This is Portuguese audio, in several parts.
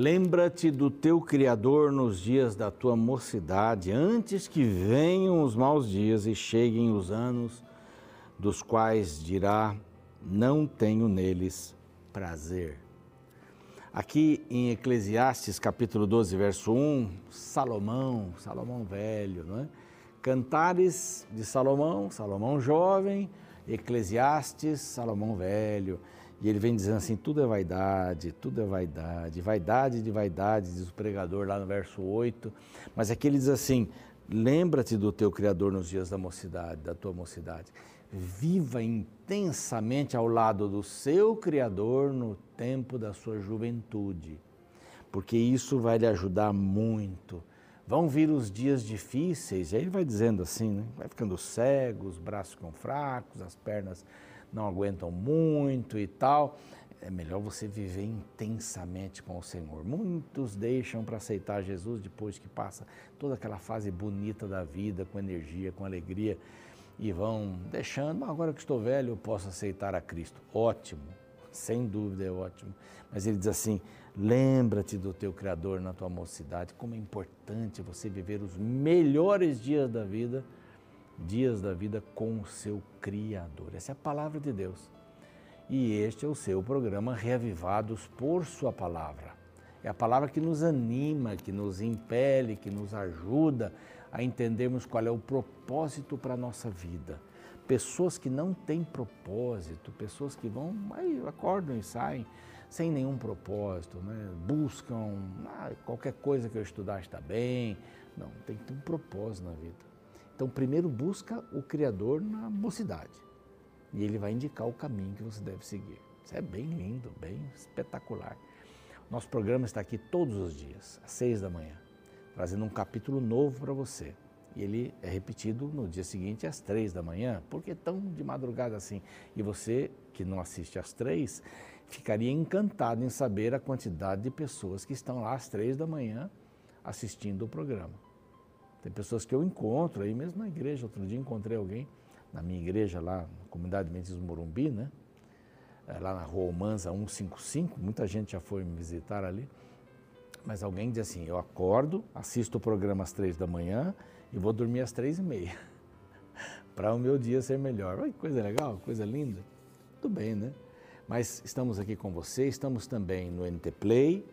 Lembra-te do teu Criador nos dias da tua mocidade, antes que venham os maus dias e cheguem os anos, dos quais dirá: Não tenho neles prazer. Aqui em Eclesiastes, capítulo 12, verso 1, Salomão, Salomão velho, não é? Cantares de Salomão, Salomão jovem, Eclesiastes, Salomão velho. E ele vem dizendo assim: tudo é vaidade, tudo é vaidade, vaidade de vaidade, diz o pregador lá no verso 8. Mas aqui ele diz assim: lembra-te do teu Criador nos dias da mocidade, da tua mocidade. Viva intensamente ao lado do seu Criador no tempo da sua juventude, porque isso vai lhe ajudar muito. Vão vir os dias difíceis, e aí ele vai dizendo assim, né? vai ficando cego, os braços ficam fracos, as pernas não aguentam muito e tal. É melhor você viver intensamente com o Senhor. Muitos deixam para aceitar Jesus depois que passa toda aquela fase bonita da vida, com energia, com alegria, e vão deixando. Agora que estou velho, eu posso aceitar a Cristo. Ótimo, sem dúvida é ótimo. Mas ele diz assim: lembra-te do teu Criador na tua mocidade. Como é importante você viver os melhores dias da vida dias da vida com o seu Criador. Essa é a palavra de Deus. E este é o seu programa Reavivados por Sua Palavra. É a palavra que nos anima, que nos impele, que nos ajuda a entendermos qual é o propósito para a nossa vida. Pessoas que não têm propósito, pessoas que vão, aí acordam e saem sem nenhum propósito, né? buscam ah, qualquer coisa que eu estudar está bem. Não, tem que ter um propósito na vida. Então, primeiro busca o Criador na mocidade e ele vai indicar o caminho que você deve seguir. Isso é bem lindo, bem espetacular. Nosso programa está aqui todos os dias, às seis da manhã, trazendo um capítulo novo para você. E ele é repetido no dia seguinte às três da manhã. Por que tão de madrugada assim? E você que não assiste às três, ficaria encantado em saber a quantidade de pessoas que estão lá às três da manhã assistindo o programa. Tem pessoas que eu encontro aí mesmo na igreja. Outro dia encontrei alguém na minha igreja lá, na comunidade Mendes Morumbi, né? É, lá na rua Manza 155, muita gente já foi me visitar ali. Mas alguém diz assim: eu acordo, assisto o programa às três da manhã e vou dormir às três e meia, para o meu dia ser melhor. Olha que coisa legal, coisa linda. Tudo bem, né? Mas estamos aqui com você, estamos também no NT Play,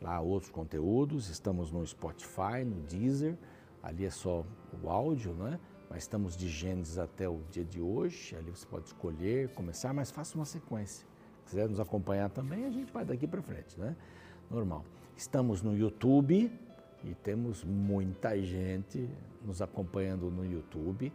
lá outros conteúdos, estamos no Spotify, no Deezer ali é só o áudio, né? Mas estamos de Gênesis até o dia de hoje, ali você pode escolher, começar, mas faça uma sequência. Se quiser nos acompanhar também, a gente vai daqui para frente, né? Normal. Estamos no YouTube e temos muita gente nos acompanhando no YouTube.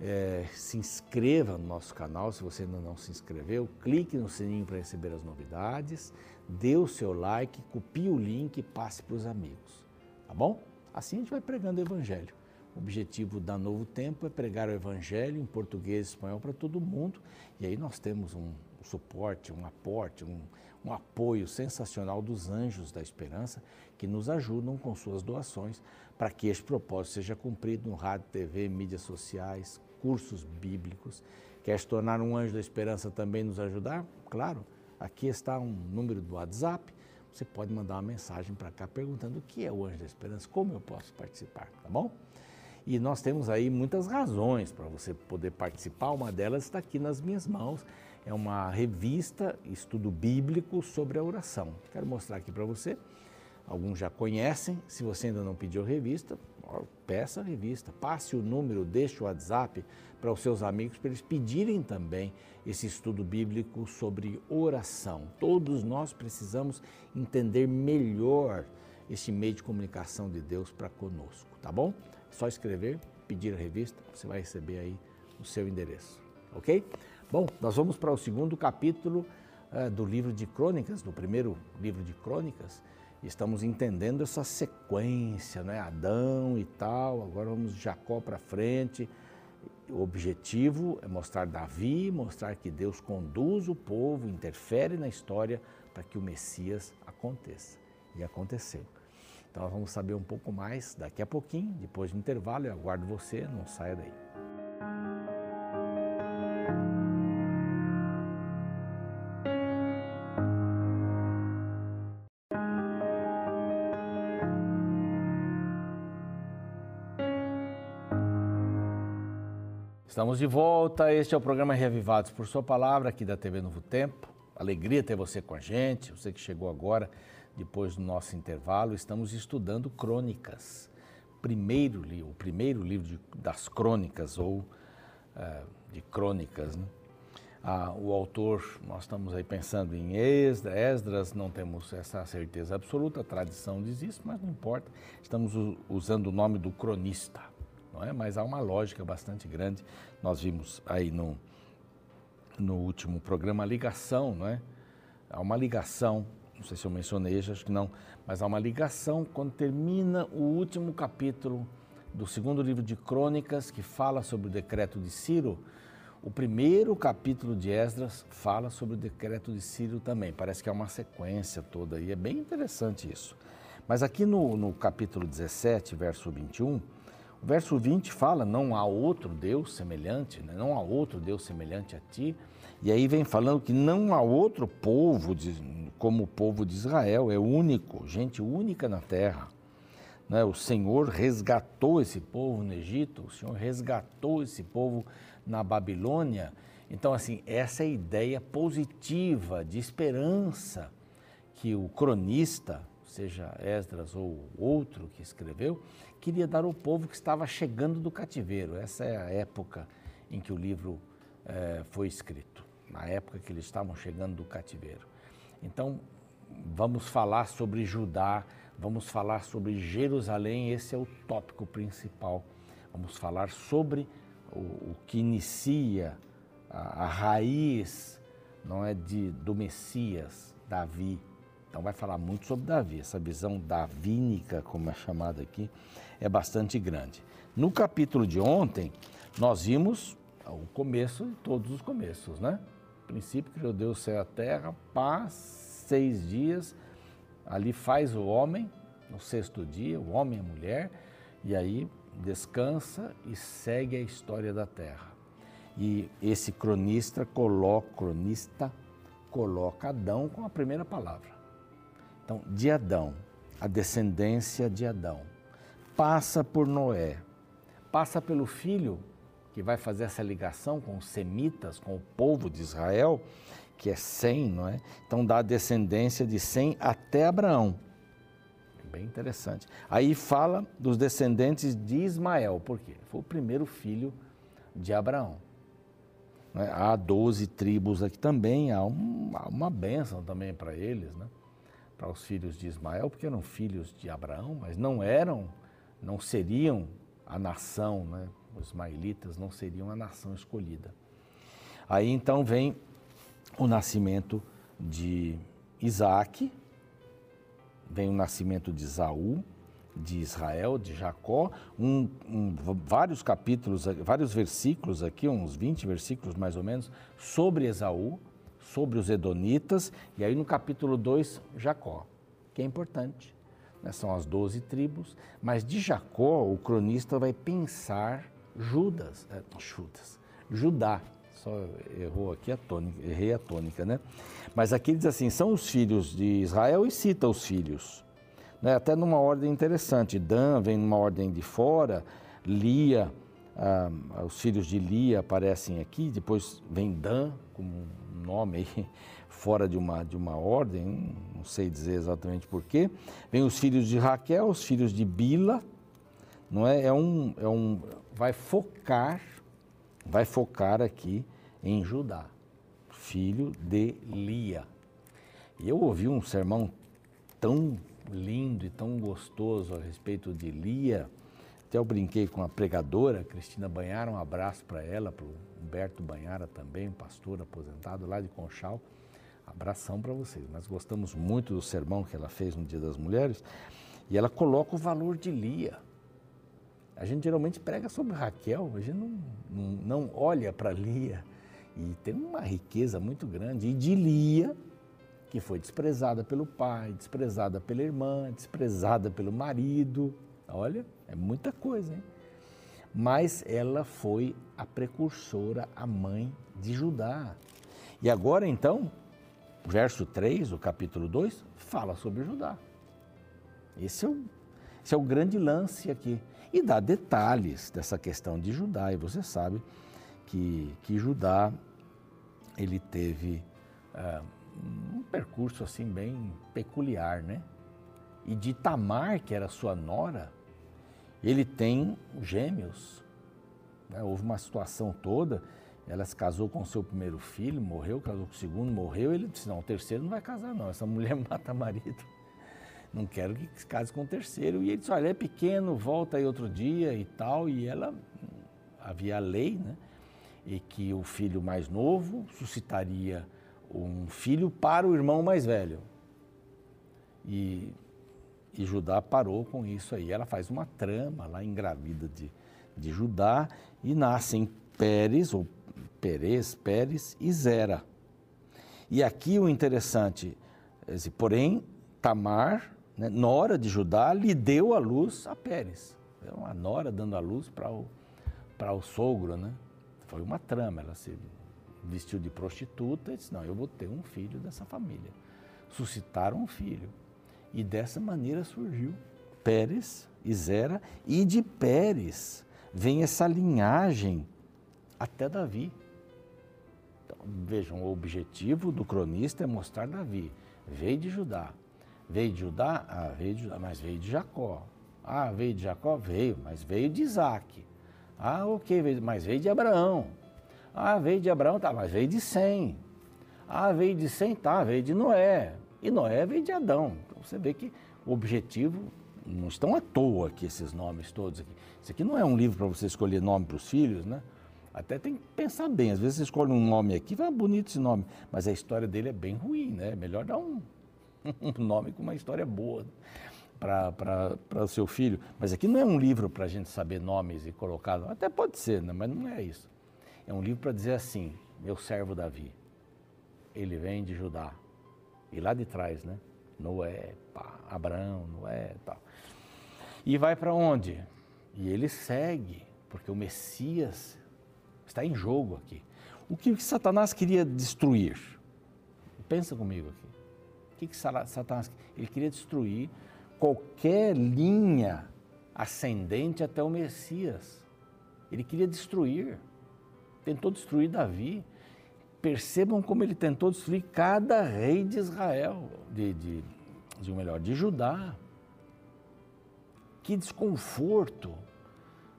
É, se inscreva no nosso canal se você ainda não se inscreveu, clique no sininho para receber as novidades, dê o seu like, copie o link e passe para os amigos, tá bom? Assim a gente vai pregando o Evangelho. O objetivo da Novo Tempo é pregar o Evangelho em português e espanhol para todo mundo. E aí nós temos um suporte, um aporte, um, um apoio sensacional dos anjos da esperança que nos ajudam com suas doações para que este propósito seja cumprido no rádio, TV, mídias sociais, cursos bíblicos. Quer se tornar um anjo da esperança também nos ajudar? Claro, aqui está um número do WhatsApp você pode mandar uma mensagem para cá perguntando o que é o Anjo da Esperança, como eu posso participar, tá bom? E nós temos aí muitas razões para você poder participar. Uma delas está aqui nas minhas mãos. É uma revista, estudo bíblico sobre a oração. Quero mostrar aqui para você. Alguns já conhecem. Se você ainda não pediu revista, peça a revista. Passe o número deste WhatsApp para os seus amigos para eles pedirem também esse estudo bíblico sobre oração. Todos nós precisamos entender melhor este meio de comunicação de Deus para conosco, tá bom? É só escrever, pedir a revista, você vai receber aí o seu endereço, ok? Bom, nós vamos para o segundo capítulo uh, do livro de Crônicas, do primeiro livro de Crônicas. Estamos entendendo essa sequência, né? Adão e tal, agora vamos de Jacó para frente o objetivo é mostrar Davi, mostrar que Deus conduz o povo, interfere na história para que o Messias aconteça. E aconteceu. Então vamos saber um pouco mais daqui a pouquinho, depois do intervalo. Eu aguardo você, não saia daí. Estamos de volta. Este é o programa Reavivados por Sua Palavra, aqui da TV Novo Tempo. Alegria ter você com a gente, você que chegou agora, depois do nosso intervalo. Estamos estudando Crônicas, primeiro, o primeiro livro de, das Crônicas, ou uh, de Crônicas. Né? Ah, o autor, nós estamos aí pensando em Esdras, não temos essa certeza absoluta, a tradição diz isso, mas não importa. Estamos usando o nome do cronista não é? Mas há uma lógica bastante grande. Nós vimos aí no, no último programa a ligação, não é? Há uma ligação, não sei se eu mencionei, acho que não, mas há uma ligação quando termina o último capítulo do segundo livro de Crônicas, que fala sobre o decreto de Ciro. O primeiro capítulo de Esdras fala sobre o decreto de Ciro também. Parece que é uma sequência toda e é bem interessante isso. Mas aqui no, no capítulo 17, verso 21, o verso 20 fala: não há outro Deus semelhante, né? não há outro Deus semelhante a ti. E aí vem falando que não há outro povo de, como o povo de Israel, é único, gente única na terra. Né? O Senhor resgatou esse povo no Egito, o Senhor resgatou esse povo na Babilônia. Então, assim, essa é a ideia positiva de esperança que o cronista, seja Esdras ou outro que escreveu, queria dar ao povo que estava chegando do cativeiro. Essa é a época em que o livro é, foi escrito, na época que eles estavam chegando do cativeiro. Então, vamos falar sobre Judá, vamos falar sobre Jerusalém, esse é o tópico principal. Vamos falar sobre o, o que inicia a, a, raiz não é de do Messias, Davi. Então vai falar muito sobre Davi, essa visão davínica, como é chamada aqui, é bastante grande. No capítulo de ontem, nós vimos o começo de todos os começos, né? O princípio criou Deus o céu e a terra, paz, seis dias, ali faz o homem, no sexto dia, o homem e a mulher, e aí descansa e segue a história da terra. E esse cronista coloca, cronista coloca Adão com a primeira palavra. Então, de Adão, a descendência de Adão passa por Noé, passa pelo filho que vai fazer essa ligação com os semitas, com o povo de Israel, que é Sem, não é? Então dá a descendência de Sem até Abraão. Bem interessante. Aí fala dos descendentes de Ismael, por quê? Foi o primeiro filho de Abraão. É? Há 12 tribos aqui também, há, há uma bênção também para eles, né? Para os filhos de Ismael, porque eram filhos de Abraão, mas não eram não seriam a nação, né? os ismaelitas não seriam a nação escolhida. Aí então vem o nascimento de Isaac, vem o nascimento de Isaú, de Israel, de Jacó, um, um, vários capítulos, vários versículos aqui, uns 20 versículos mais ou menos, sobre Esaú, sobre os Edonitas, e aí no capítulo 2, Jacó, que é importante né, são as doze tribos, mas de Jacó o cronista vai pensar Judas, é, Judas, Judá, só errou aqui a tônica, errei a tônica, né? Mas aqui diz assim, são os filhos de Israel e cita os filhos, né? até numa ordem interessante, Dan vem numa ordem de fora, Lia, ah, os filhos de Lia aparecem aqui, depois vem Dan como um nome aí, fora de uma, de uma ordem, não sei dizer exatamente porquê. Vem os filhos de Raquel, os filhos de Bila, não é? É um, é um, vai focar, vai focar aqui em Judá, filho de Lia. E eu ouvi um sermão tão lindo e tão gostoso a respeito de Lia. Até eu brinquei com a pregadora, Cristina Banhara, um abraço para ela, para o Humberto Banhara também, pastor aposentado lá de Conchal. Abração para vocês. Nós gostamos muito do sermão que ela fez no Dia das Mulheres e ela coloca o valor de Lia. A gente geralmente prega sobre Raquel, a gente não, não, não olha para Lia e tem uma riqueza muito grande. E de Lia, que foi desprezada pelo pai, desprezada pela irmã, desprezada pelo marido. Olha, é muita coisa, hein? Mas ela foi a precursora, a mãe de Judá. E agora então, verso 3, o capítulo 2, fala sobre Judá. Esse é, o, esse é o grande lance aqui. E dá detalhes dessa questão de Judá. E você sabe que, que Judá ele teve uh, um percurso assim bem peculiar, né? E de Tamar, que era sua nora, ele tem gêmeos. Né? Houve uma situação toda, ela se casou com o seu primeiro filho, morreu, casou com o segundo, morreu. Ele disse: Não, o terceiro não vai casar, não. Essa mulher mata marido. Não quero que se case com o terceiro. E ele disse: Olha, é pequeno, volta aí outro dia e tal. E ela, havia a lei, né? E que o filho mais novo suscitaria um filho para o irmão mais velho. E e Judá parou com isso aí. Ela faz uma trama lá, engravida de, de Judá, e nascem Pérez, ou Perez, Pérez e Zera. E aqui o interessante, porém, Tamar, né, nora de Judá, lhe deu a luz a Pérez. É uma nora dando a luz para o, o sogro, né? Foi uma trama, ela se vestiu de prostituta e disse, não, eu vou ter um filho dessa família. Suscitaram um filho. E dessa maneira surgiu Pérez e Zera, e de Pérez vem essa linhagem até Davi. Então, vejam, o objetivo do cronista é mostrar Davi. Veio de Judá. Veio de Judá? Ah, veio de Judá, mas veio de Jacó. Ah, veio de Jacó? Veio, mas veio de Isaac. Ah, ok, mas veio de Abraão. Ah, veio de Abraão, tá, mas veio de Sem. Ah, veio de Sem, tá, veio de Noé. E Noé veio de Adão. Então você vê que o objetivo não estão à toa aqui esses nomes todos aqui. Isso aqui não é um livro para você escolher nome para os filhos, né? Até tem que pensar bem. Às vezes você escolhe um nome aqui, vai bonito esse nome, mas a história dele é bem ruim, né? Melhor dar um, um nome com uma história boa para o seu filho. Mas aqui não é um livro para a gente saber nomes e colocar. Até pode ser, né? mas não é isso. É um livro para dizer assim: meu servo Davi, ele vem de Judá, e lá de trás, né? Noé, pá, Abraão, Noé tal. E vai para onde? E ele segue, porque o Messias está em jogo aqui. O que Satanás queria destruir? Pensa comigo aqui. O que, que Satanás Ele queria destruir qualquer linha ascendente até o Messias. Ele queria destruir. Tentou destruir Davi. Percebam como ele tentou destruir cada rei de Israel, de, de, de melhor, de Judá. Que desconforto!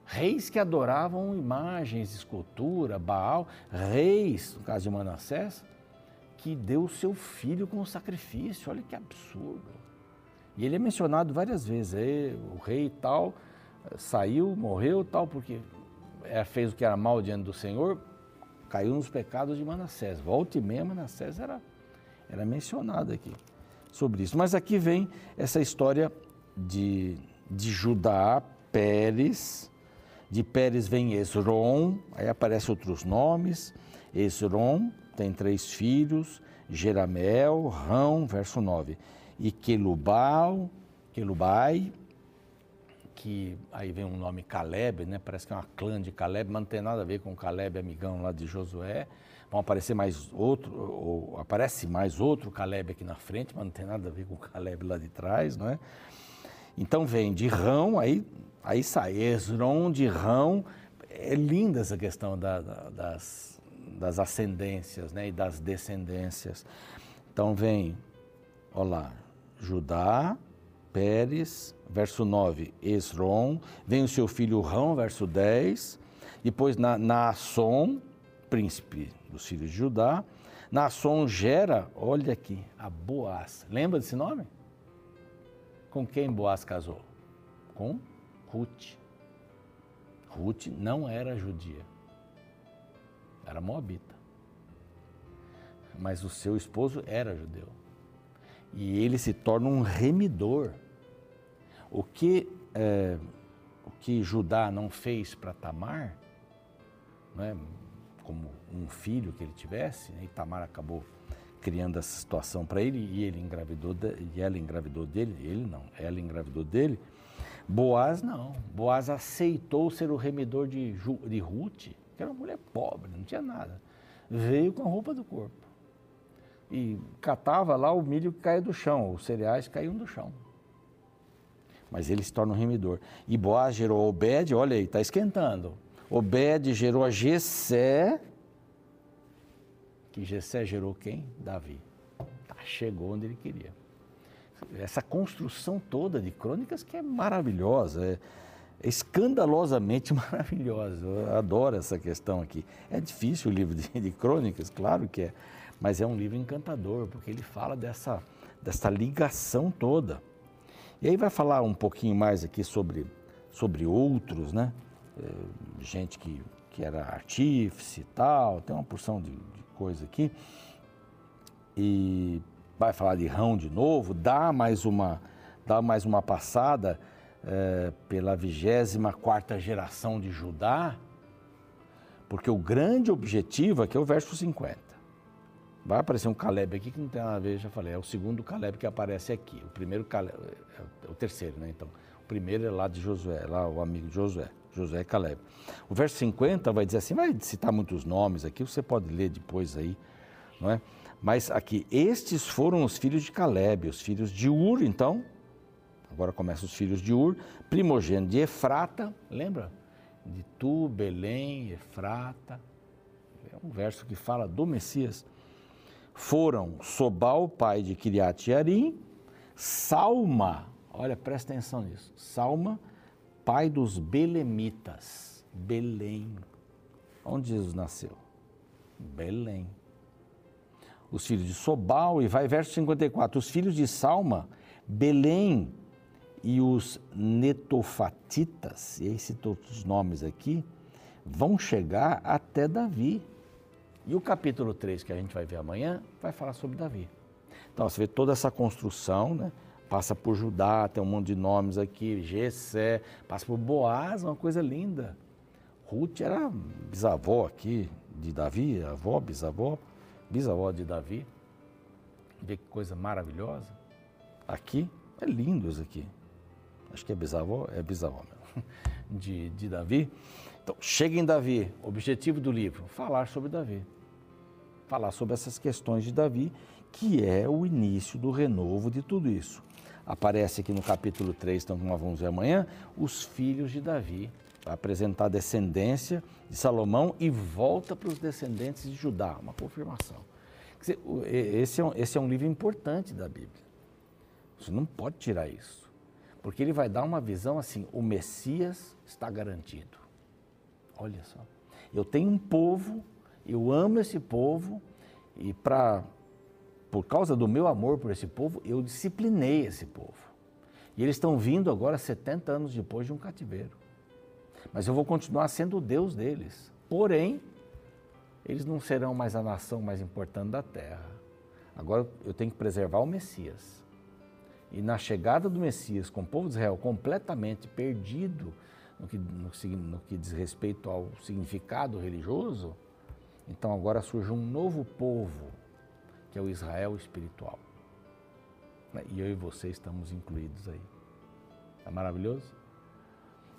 Reis que adoravam imagens, escultura, Baal, reis, no caso de Manassés, que deu seu filho como sacrifício. Olha que absurdo. E ele é mencionado várias vezes. Aí, o rei tal saiu, morreu tal, porque é, fez o que era mal diante do Senhor, caiu nos pecados de Manassés. Volta e meia, Manassés era, era mencionado aqui sobre isso. Mas aqui vem essa história de, de Judá, Pérez, de Pérez vem Esron, aí aparecem outros nomes. Esron tem três filhos, Jeramel, Rão, verso 9, e Quelubal, Quelubai, que aí vem um nome Caleb, né? Parece que é uma clã de Caleb, mas não tem nada a ver com Caleb, amigão lá de Josué. Vão aparecer mais outro, ou aparece mais outro Caleb aqui na frente, mas não tem nada a ver com o Caleb lá de trás, não é? Então vem de Rão, aí, aí sai Esron de Rão. É linda essa questão da, da, das, das ascendências né? e das descendências. Então vem, olha lá, Judá, Pérez, verso 9, Esron, vem o seu filho Rão, verso 10, depois na, Naasson, príncipe dos filhos de Judá, Naasson gera, olha aqui, a Boaz. Lembra desse nome? Com quem Boaz casou? Com Ruth. Ruth não era judia, era moabita. Mas o seu esposo era judeu. E ele se torna um remidor o que, é, o que Judá não fez para Tamar, né, como um filho que ele tivesse, né, e Tamar acabou criando essa situação para ele e ele engravidou de, e ela engravidou dele, ele não, ela engravidou dele. Boaz não, Boaz aceitou ser o remidor de, de Ruth, que era uma mulher pobre, não tinha nada. Veio com a roupa do corpo e catava lá o milho que caía do chão, os cereais caíam do chão mas ele se torna um remidor. E Boaz gerou Obed, olha aí, está esquentando. Obed gerou a Gessé, que Gessé gerou quem? Davi. Tá, chegou onde ele queria. Essa construção toda de crônicas que é maravilhosa, é, escandalosamente maravilhosa. Eu adoro essa questão aqui. É difícil o livro de, de crônicas, claro que é, mas é um livro encantador, porque ele fala dessa, dessa ligação toda. E aí vai falar um pouquinho mais aqui sobre, sobre outros, né? É, gente que, que era artífice e tal, tem uma porção de, de coisa aqui. E vai falar de Rão de novo, dá mais uma, dá mais uma passada é, pela 24 geração de Judá, porque o grande objetivo aqui é o verso 50. Vai aparecer um Caleb aqui que não tem nada a ver, já falei, é o segundo Caleb que aparece aqui. O primeiro Caleb, é o terceiro, né? Então, o primeiro é lá de Josué, lá o amigo de Josué, Josué Caleb. O verso 50 vai dizer assim, vai citar muitos nomes aqui, você pode ler depois aí, não é? Mas aqui, estes foram os filhos de Caleb, os filhos de Ur, então, agora começam os filhos de Ur, primogênito de Efrata, lembra? De Tu, Belém, Efrata. É um verso que fala do Messias foram Sobal, pai de Kiriat Yarim, Salma, olha, presta atenção nisso, Salma, pai dos Belemitas, Belém. Onde Jesus nasceu? Belém. Os filhos de Sobal, e vai verso 54, os filhos de Salma, Belém e os netofatitas, e aí citou os nomes aqui, vão chegar até Davi. E o capítulo 3, que a gente vai ver amanhã, vai falar sobre Davi. Então, você vê toda essa construção, né? Passa por Judá, tem um monte de nomes aqui, Gessé, passa por Boaz, uma coisa linda. Ruth era bisavó aqui de Davi, avó, bisavó, bisavó de Davi. Vê que coisa maravilhosa. Aqui, é lindo isso aqui. Acho que é bisavó, é bisavó mesmo, de, de Davi. Então, chega em Davi, objetivo do livro, falar sobre Davi. Falar sobre essas questões de Davi, que é o início do renovo de tudo isso. Aparece aqui no capítulo 3, então, vamos ver amanhã, os filhos de Davi, para apresentar a descendência de Salomão e volta para os descendentes de Judá, uma confirmação. Esse, é um, esse é um livro importante da Bíblia. Você não pode tirar isso, porque ele vai dar uma visão assim: o Messias está garantido. Olha só. Eu tenho um povo, eu amo esse povo e para por causa do meu amor por esse povo, eu disciplinei esse povo. E eles estão vindo agora 70 anos depois de um cativeiro. Mas eu vou continuar sendo o Deus deles. Porém, eles não serão mais a nação mais importante da terra. Agora eu tenho que preservar o Messias. E na chegada do Messias, com o povo de Israel completamente perdido, no que, no, no que diz respeito ao significado religioso, então agora surge um novo povo, que é o Israel espiritual. Né? E eu e você estamos incluídos aí. É maravilhoso?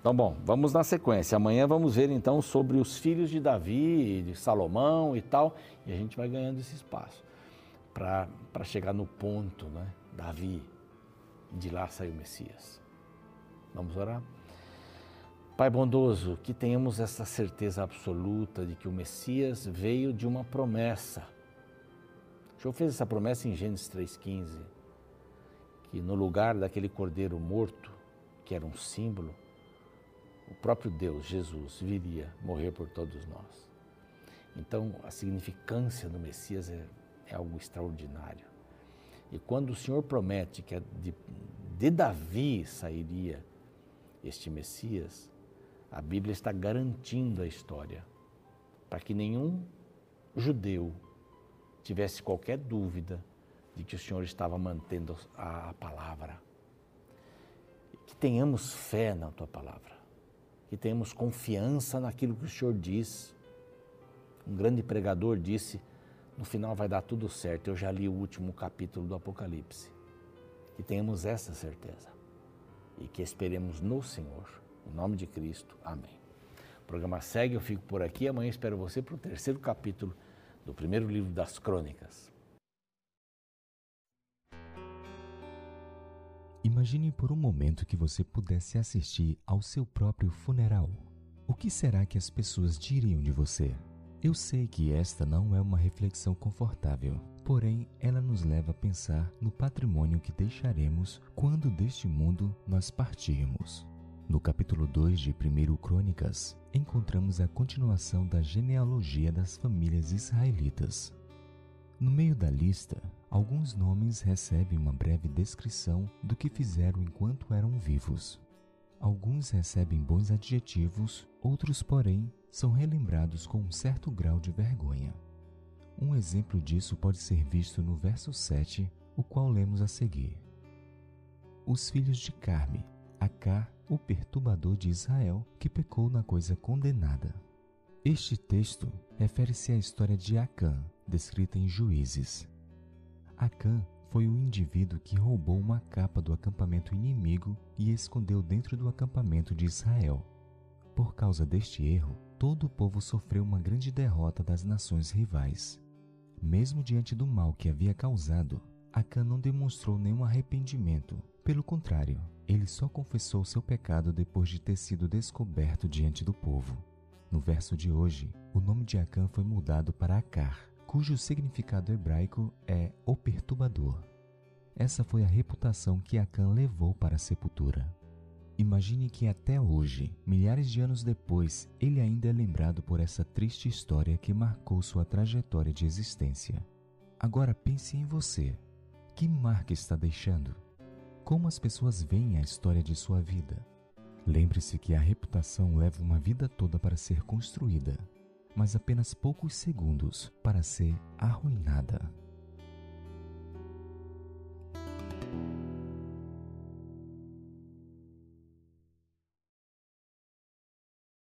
Então, bom, vamos na sequência. Amanhã vamos ver então sobre os filhos de Davi, de Salomão e tal, e a gente vai ganhando esse espaço para chegar no ponto, né? Davi, de lá saiu o Messias. Vamos orar? Pai bondoso, que tenhamos essa certeza absoluta de que o Messias veio de uma promessa. O Senhor fez essa promessa em Gênesis 3,15, que no lugar daquele cordeiro morto, que era um símbolo, o próprio Deus, Jesus, viria morrer por todos nós. Então, a significância do Messias é, é algo extraordinário. E quando o Senhor promete que de, de Davi sairia este Messias, a Bíblia está garantindo a história para que nenhum judeu tivesse qualquer dúvida de que o Senhor estava mantendo a, a palavra. Que tenhamos fé na tua palavra, que tenhamos confiança naquilo que o Senhor diz. Um grande pregador disse: no final vai dar tudo certo. Eu já li o último capítulo do Apocalipse. Que tenhamos essa certeza e que esperemos no Senhor em nome de Cristo, amém. O programa segue, eu fico por aqui. Amanhã espero você para o terceiro capítulo do primeiro livro das Crônicas. Imagine por um momento que você pudesse assistir ao seu próprio funeral. O que será que as pessoas diriam de você? Eu sei que esta não é uma reflexão confortável, porém ela nos leva a pensar no patrimônio que deixaremos quando deste mundo nós partirmos. No capítulo 2 de 1 Crônicas, encontramos a continuação da genealogia das famílias israelitas. No meio da lista, alguns nomes recebem uma breve descrição do que fizeram enquanto eram vivos. Alguns recebem bons adjetivos, outros, porém, são relembrados com um certo grau de vergonha. Um exemplo disso pode ser visto no verso 7, o qual lemos a seguir. Os filhos de Carme, Acá, o perturbador de Israel, que pecou na coisa condenada. Este texto refere-se à história de Acã, descrita em Juízes. Acã foi o indivíduo que roubou uma capa do acampamento inimigo e escondeu dentro do acampamento de Israel. Por causa deste erro, todo o povo sofreu uma grande derrota das nações rivais. Mesmo diante do mal que havia causado, Acã não demonstrou nenhum arrependimento. Pelo contrário, ele só confessou seu pecado depois de ter sido descoberto diante do povo. No verso de hoje, o nome de Acã foi mudado para Acar, cujo significado hebraico é o perturbador. Essa foi a reputação que Acã levou para a sepultura. Imagine que até hoje, milhares de anos depois, ele ainda é lembrado por essa triste história que marcou sua trajetória de existência. Agora pense em você. Que marca está deixando? Como as pessoas veem a história de sua vida? Lembre-se que a reputação leva uma vida toda para ser construída, mas apenas poucos segundos para ser arruinada.